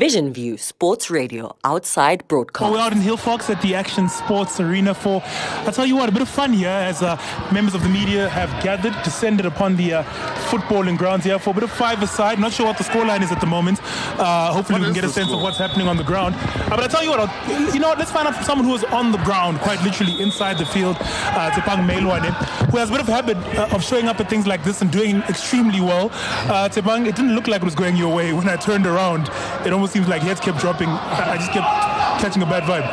Vision View Sports Radio outside broadcast. We're out in Hillfox at the Action Sports Arena for, I tell you what, a bit of fun here as uh, members of the media have gathered, descended upon the uh, footballing grounds here for a bit of five-a-side. Not sure what the scoreline is at the moment. Uh, hopefully What we can get a the sense of what's happening on the ground. Uh, but I tell you what, I'll, you know what, let's find out from someone who is on the ground, quite literally inside the field, uh, Tshepang Mailwane, who has a bit of a habit uh, of showing up at things like this and doing extremely well. Uh, Tshepang, it didn't look like it was going your way. When I turned around, it almost seems like heads kept dropping. I I just kept catching a bad vibe.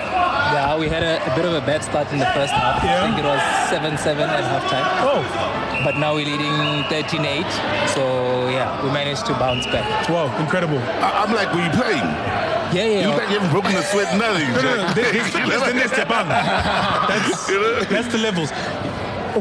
Yeah, we had a, a bit of a bad start in the first half. Yeah. I think it was 7-7 at halftime. Oh, But now we're leading 13-8. So, yeah, we managed to bounce back. wow, incredible. I- I'm like, were you playing? Yeah, yeah. You yeah. look like you haven't broken a sweat, nothing. No, no, no. They, they fitness the next step on. That's, You know? that's the levels.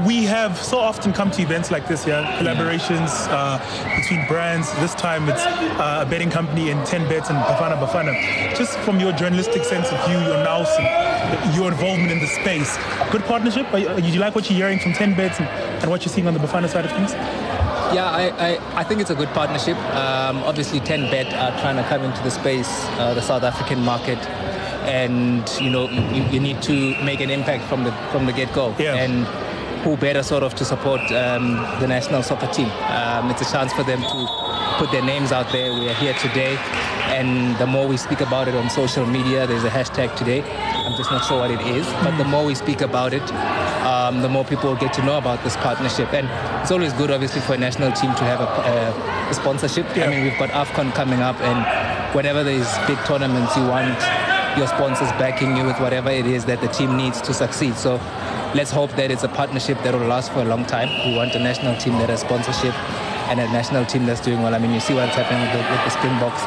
We have so often come to events like this, yeah, collaborations uh, between brands. This time it's uh, a betting company and 10 bets and Bafana Bafana. Just from your journalistic sense of view, your and your involvement in the space, good partnership? Are do you like what you're hearing from 10 bets and, and what you're seeing on the Bafana side of things? Yeah, I, I, I think it's a good partnership. Um, obviously, 10 Bet are trying to come into the space, uh, the South African market, and you know you, you need to make an impact from the from the get go. Yeah. And who better sort of to support um, the national soccer team? Um, it's a chance for them to put their names out there. We are here today, and the more we speak about it on social media, there's a hashtag today. I'm just not sure what it is, but the more we speak about it, um, the more people get to know about this partnership. And it's always good, obviously, for a national team to have a, a, a sponsorship. Yeah. I mean, we've got AFCON coming up, and whenever there's big tournaments, you want your sponsors backing you with whatever it is that the team needs to succeed. So let's hope that it's a partnership that will last for a long time. We want a national team that has sponsorship and a national team that's doing well. I mean, you see what's happening with the, with the Springboks.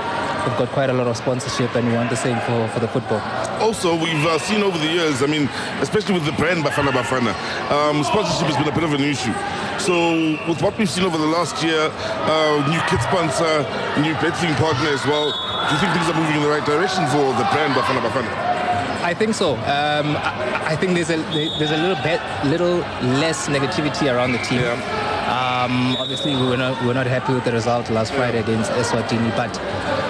We've got quite a lot of sponsorship, and we want the same for, for the football. Also, we've uh, seen over the years, I mean, especially with the brand Bafana Bafana, um, sponsorship has been a bit of an issue. So, with what we've seen over the last year, uh, new kit sponsor, new betting partner as well, do you think things are moving in the right direction for the brand Bafana Bafana? I think so. Um, I, I think there's a there's a little bit little less negativity around the team. Um, obviously, we were not we were not happy with the result last Friday against Eswatini, but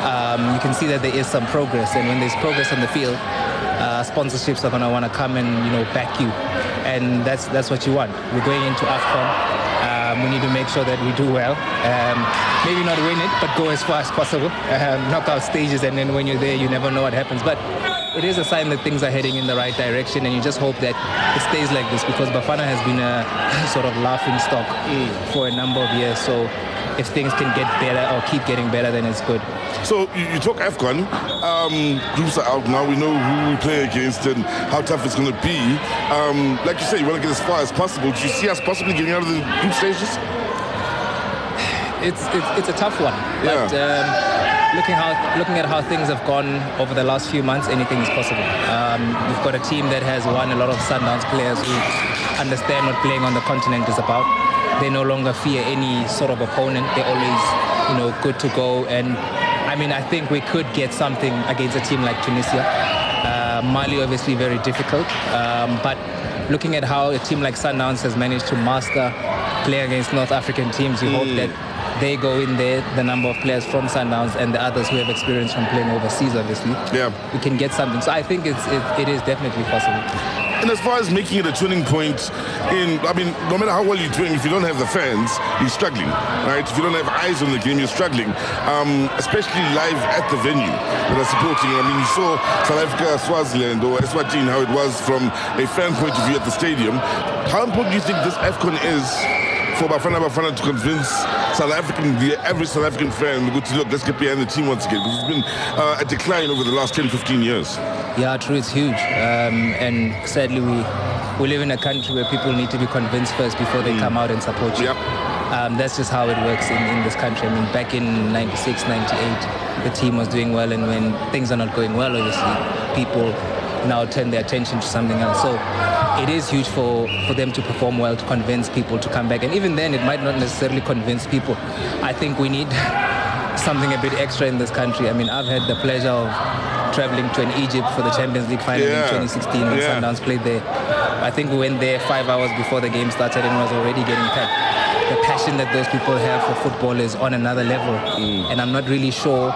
um, you can see that there is some progress. And when there's progress on the field, uh, sponsorships are going to want to come and you know back you, and that's that's what you want. We're going into Afcon. Um, we need to make sure that we do well. Um, maybe not win it, but go as far as possible. Um, knockout stages, and then when you're there, you never know what happens. But it is a sign that things are heading in the right direction, and you just hope that it stays like this because Bafana has been a sort of laughing stock for a number of years. So if things can get better or keep getting better, then it's good. So, you, you talk AFCON, um, groups are out now, we know who we play against and how tough it's going to be. Um, like you say, you want to get as far as possible. Do you see us possibly getting out of the group stages? It's it's, it's a tough one, but um, looking how looking at how things have gone over the last few months, anything is possible. Um, we've got a team that has won a lot of Sundowns players who understand what playing on the continent is about. They no longer fear any sort of opponent. They're always, you know, good to go. And I mean, I think we could get something against a team like Tunisia. Uh, Mali, obviously, very difficult. Um, but looking at how a team like Sundowns has managed to master playing against North African teams, you hope that they go in there, the number of players from Sundowns and the others who have experience from playing overseas, obviously, Yeah. we can get something. So I think it's, it, it is definitely possible. And as far as making it a turning point in, I mean, no matter how well you're doing, if you don't have the fans, you're struggling, right? If you don't have eyes on the game, you're struggling, um, especially live at the venue that are supporting. I mean, you saw South Africa, Swaziland, or Eswatini, how it was from a fan point of view at the stadium. How important do you think this AFCON is for Bafana Bafana to convince South African, the average South African fan, to look, let's get behind the team once again? Because it's been uh, a decline over the last 10, 15 years. Yeah, true, it's huge. Um, and sadly, we, we live in a country where people need to be convinced first before they come out and support you. Yep. Um, that's just how it works in, in this country. I mean, back in 96, 98, the team was doing well, and when things are not going well, obviously, people now turn their attention to something else. So it is huge for, for them to perform well, to convince people to come back. And even then, it might not necessarily convince people. I think we need something a bit extra in this country. I mean, I've had the pleasure of traveling to an Egypt for the Champions League final Yeah. in 2016 when Yeah. Sundowns played there. I think we went there five hours before the game started and was already getting packed. The passion that those people have for football is on another level, mm. and I'm not really sure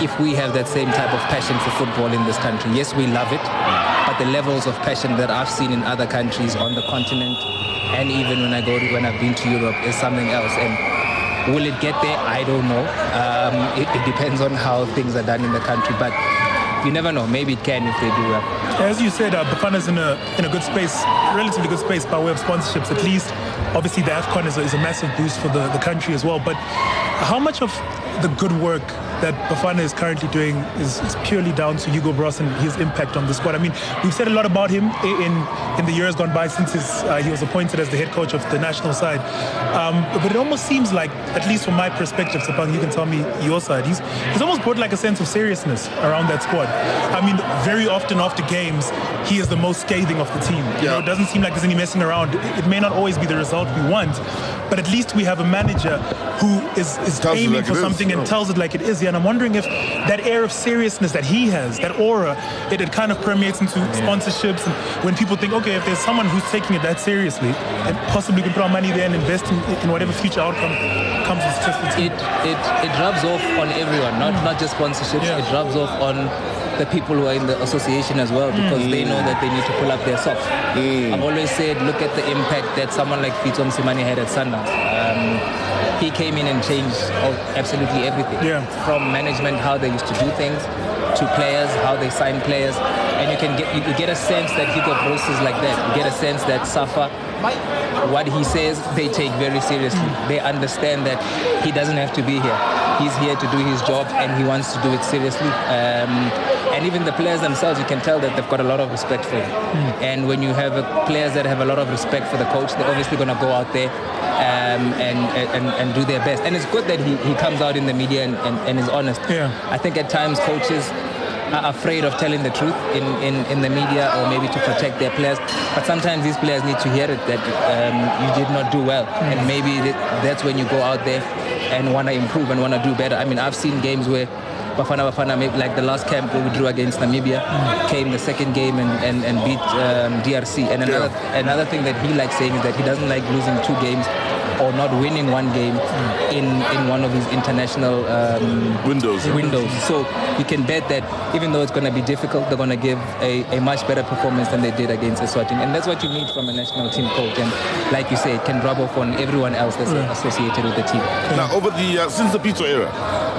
if we have that same type of passion for football in this country. Yes, we love it, mm. But the levels of passion that I've seen in other countries on the continent, and even when I go to, when I've been to Europe, is something else. And will it get there? I don't know. Um, it, it depends on how things are done in the country, but you never know. Maybe it can if they do well. As you said, uh, Bafana's in a in a good space, relatively good space by way of sponsorships. At least, obviously, the Afcon is a, is a massive boost for the, the country as well. But how much of the good work that Bafana is currently doing is, is, purely down to Hugo Broos and his impact on the squad. I mean, we've said a lot about him in in the years gone by since his, uh, he was appointed as the head coach of the national side. Um, but it almost seems like, at least from my perspective, Tshepang, you can tell me your side. He's he's almost brought like a sense of seriousness around that squad. I mean, very often after games, he is the most scathing of the team. You yeah. know, it doesn't seem like there's any messing around. It may not always be the result we want, but at least we have a manager who is, is aiming like for something is. and tells it like it is. Yeah, and I'm wondering if that air of seriousness that he has, that aura, it, it kind of permeates into yeah. sponsorships. And when people think, okay, if there's someone who's taking it that seriously and possibly can put our money there and invest in, in whatever future outcome comes with just. It, it, it rubs off on everyone, not, mm. not just sponsorships. Yeah. It rubs off on the people who are in the association as well because mm. they know that they need to pull up their socks. Mm. I've always said, look at the impact that someone like Pitso Mosimane had at Sundowns. Um, he came in and changed absolutely everything. Yeah. From management, how they used to do things, to players, how they sign players, and you can get you, get a sense that Hugo Broos is like that. You get a sense that Safa, what he says, they take very seriously. Mm. They understand that he doesn't have to be here. He's here to do his job, and he wants to do it seriously. Um, and even the players themselves, you can tell that they've got a lot of respect for him. Mm. And when you have players that have a lot of respect for the coach, they're obviously going to go out there um, and, and, and do their best. And it's good that he, he comes out in the media and, and, and is honest. Yeah. I think at times coaches are afraid of telling the truth in, in, in the media or maybe to protect their players. But sometimes these players need to hear it that um, you did not do well. Mm. And maybe that's when you go out there and want to improve and want to do better. I mean, I've seen games where Bafana Bafana, maybe like the last camp where we drew against Namibia, mm. came the second game and, and, and beat um, DRC. And another yeah. another thing that he likes saying is that he doesn't like losing two games or not winning one game in, in one of his international um, windows. Windows. So you can bet that even though it's going to be difficult, they're going to give a, a much better performance than they did against Eswatini. And that's what you need from a national team coach. And like you say, it can rub off on everyone else that's yeah. associated with the team. Now, over the uh, since the Pitso era,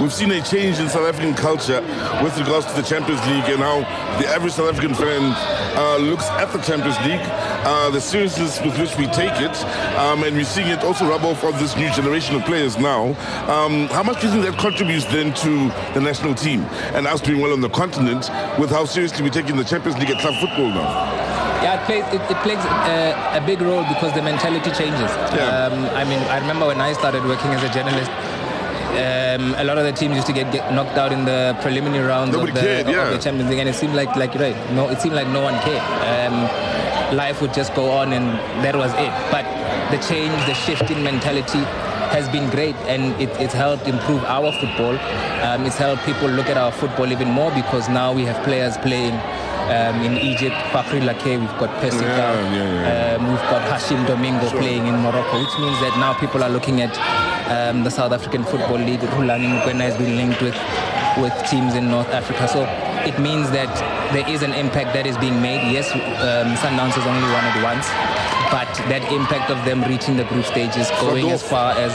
we've seen a change in South African culture with regards to the Champions League and how the average South African fan uh, looks at the Champions League, uh, the seriousness with which we take it, um, and we're seeing it also rub off on this new generation of players now. Um, how much do you think that contributes then to the national team and us doing well on the continent with how seriously we're taking the Champions League at club football now? Yeah, it plays, it, it plays a, a, big role because the mentality changes. Yeah. Um, I mean, I remember when I started working as a journalist, um, a lot of the teams used to get, get knocked out in the preliminary rounds of the, cared, yeah. of the, Champions League, and it seemed like like right, no, it seemed like no one cared. Um, life would just go on, and that was it. But the change, the shift in mentality has been great, and it, it's helped improve our football. Um, it's helped people look at our football even more because now we have players playing. Um, in Egypt, Fagrie Lakay, we've got Pesica, yeah, yeah, yeah. Um, we've got Hashim Domingo sure. playing in Morocco, which means that now people are looking at um, the South African Football League. Rhulani Mokwena has been linked with, with teams in North Africa. So it means that there is an impact that is being made. Yes, um, Sundowns has only won it once, but that impact of them reaching the group stages, going as far as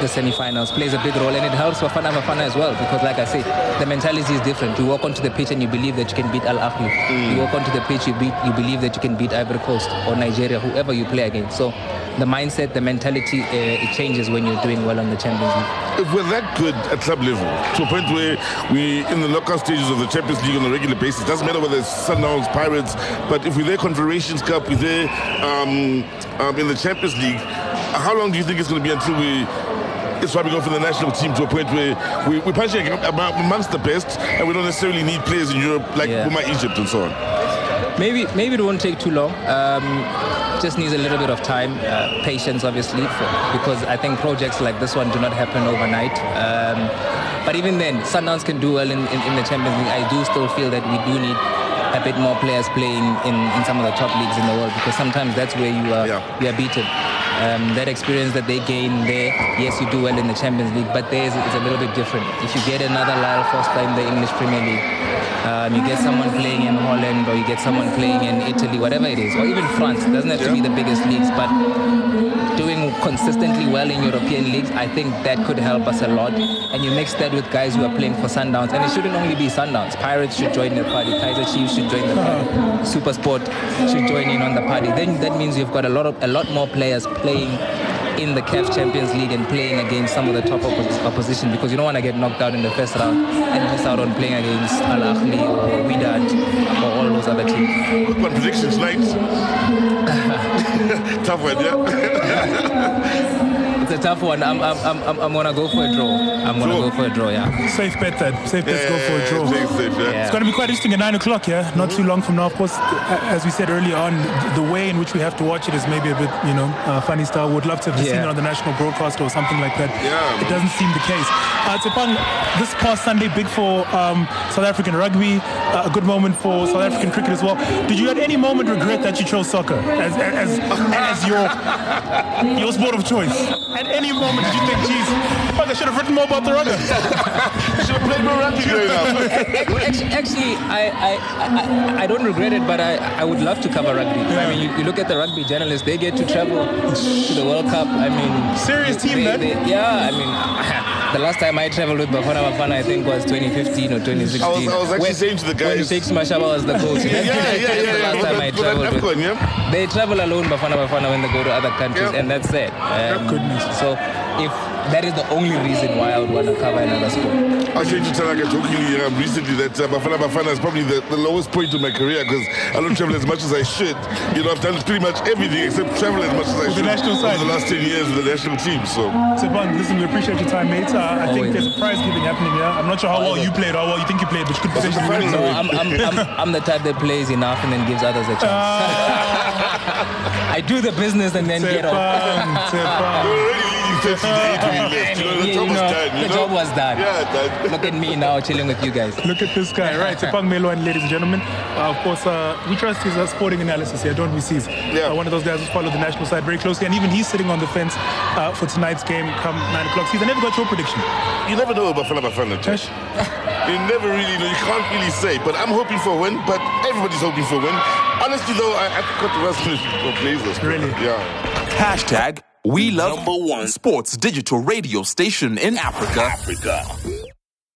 the semi-finals, plays a big role, and it helps Bafana Bafana as well because, like I said, the mentality is different. You walk onto the pitch and you believe that you can beat Al Ahly. Mm. You walk onto the pitch, you beat, you believe that you can beat Ivory Coast or Nigeria, whoever you play against. So the mindset, the mentality, uh, it changes when you're doing well on the Champions League. If we're that good at club level, to a point where we in the knockout stages of the Champions League on a regular basis, doesn't matter whether it's Sundowns, Pirates, but if we're there Confederations Cup, we're there um, um, in the Champions League, how long do you think it's going to be until we it's why we go for the national team to a point where we, we're punching amongst the best and we don't necessarily need players in Europe like yeah. Egypt and so on. Maybe maybe it won't take too long. Um, just needs a little bit of time, uh, patience, obviously, for, because I think projects like this one do not happen overnight. Um, but even then, Sundowns can do well in, in, in, the Champions League. I do still feel that we do need a bit more players playing in, in some of the top leagues in the world because sometimes that's where you are, yeah. you are beaten. Um, that experience that they gain there, yes, you do well in the Champions League, but theirs is a little bit different. If you get another Lyle Foster in the English Premier League, um, you get someone playing in Holland or you get someone playing in Italy, whatever it is, or even France. It doesn't have to be the biggest leagues, but doing consistently well in European leagues, I think that could help us a lot. And you mix that with guys who are playing for Sundowns, and it shouldn't only be Sundowns. Pirates should join the party. Kaizer Chiefs should join the party. Super Sport should join in on the party. Then that means you've got a lot of a lot more players playing in the CAF Champions League and playing against some of the top oppos- opposition because you don't want to get knocked out in the first round and miss out on playing against Al Ahly or Wydad or all those other teams. Quick one prediction tonight. Tough one, yeah. It's a tough one. I'm, I'm, I'm, I'm- I'm gonna go for a draw. I'm gonna Draw. go for a draw. Yeah. Safe bet that. Safe bet go for a draw. Safe, safe, yeah. Yeah. It's going to be quite interesting at 9 o'clock, yeah? Not too long from now. Of course, as we said earlier on, the way in which we have to watch it is maybe a bit, you know, uh, funny style. Would love to have seen Yeah. it on the national broadcast or something like that. Yeah, It doesn't seem the case. Uh, Tshepang, this past Sunday, big for um, South African rugby, uh, a good moment for South African cricket as well. Did you at any moment regret that you chose soccer as, as, as your, your sport of choice? At any moment did you think, geez, fuck, I should have written more about the rugby? Should have played more rugby growing up. Actually, actually I, I, I, I don't regret it, but I, I would love to cover rugby. I mean, you, you look at the rugby journalists; they get to travel to the World Cup. I mean, Serious team, they, man. they- yeah, I mean, the last time I traveled with Bafana Bafana, I think was 2015 or 2016. I was- I was actually when, saying to the when guys- Shakes Mashaba was the coach. Yeah, yeah, That's yeah, the yeah. last time I For that- for that traveled with. AFCON, yeah. They travel alone, Bafana Bafana, when they go to other countries, Yeah. and that's it. Um, Goodness. So, if that is the only reason why I would want to cover another sport. I was saying to Tanaka jokingly um, recently that uh, Bafana Bafana is probably the, the lowest point of my career because I don't travel as much as I should. You know, I've done pretty much everything except travel as much as I With the should national side. over the last 10 years with the national team. So, Siobhan, listen, we appreciate your time, mate. Uh, I think Always. there's a prize giving happening here. I'm not sure how well you played or how well you think you played, but you could potentially win. No, No, I'm, I'm, I'm, I'm the type that plays enough and then gives others a chance. I do the business and then get off. Siobhan, we're Siobhan. already leading 30 days to be left. You know, the Yeah, job you was know, done. The know? job was done. Yeah, done. Look at me now chilling with you guys. Look at this guy, right? Tshepang Mailwane, ladies and gentlemen. Uh, of course, uh, we trust his uh, sporting analysis here, don't we, C's? Yeah. Uh, one of those guys who follow the national side very closely, and even he's sitting on the fence uh, for tonight's game come 9 o'clock. C's, I never got your prediction. You never know about Bafana Bafana, Josh. Josh? You never really know. You can't really say. But I'm hoping for a win. But everybody's hoping for a win. Honestly, though, I, I think Cote d'Ivoire plays us. Really? Yeah. Hashtag we love number one sports digital radio station in Africa. Africa.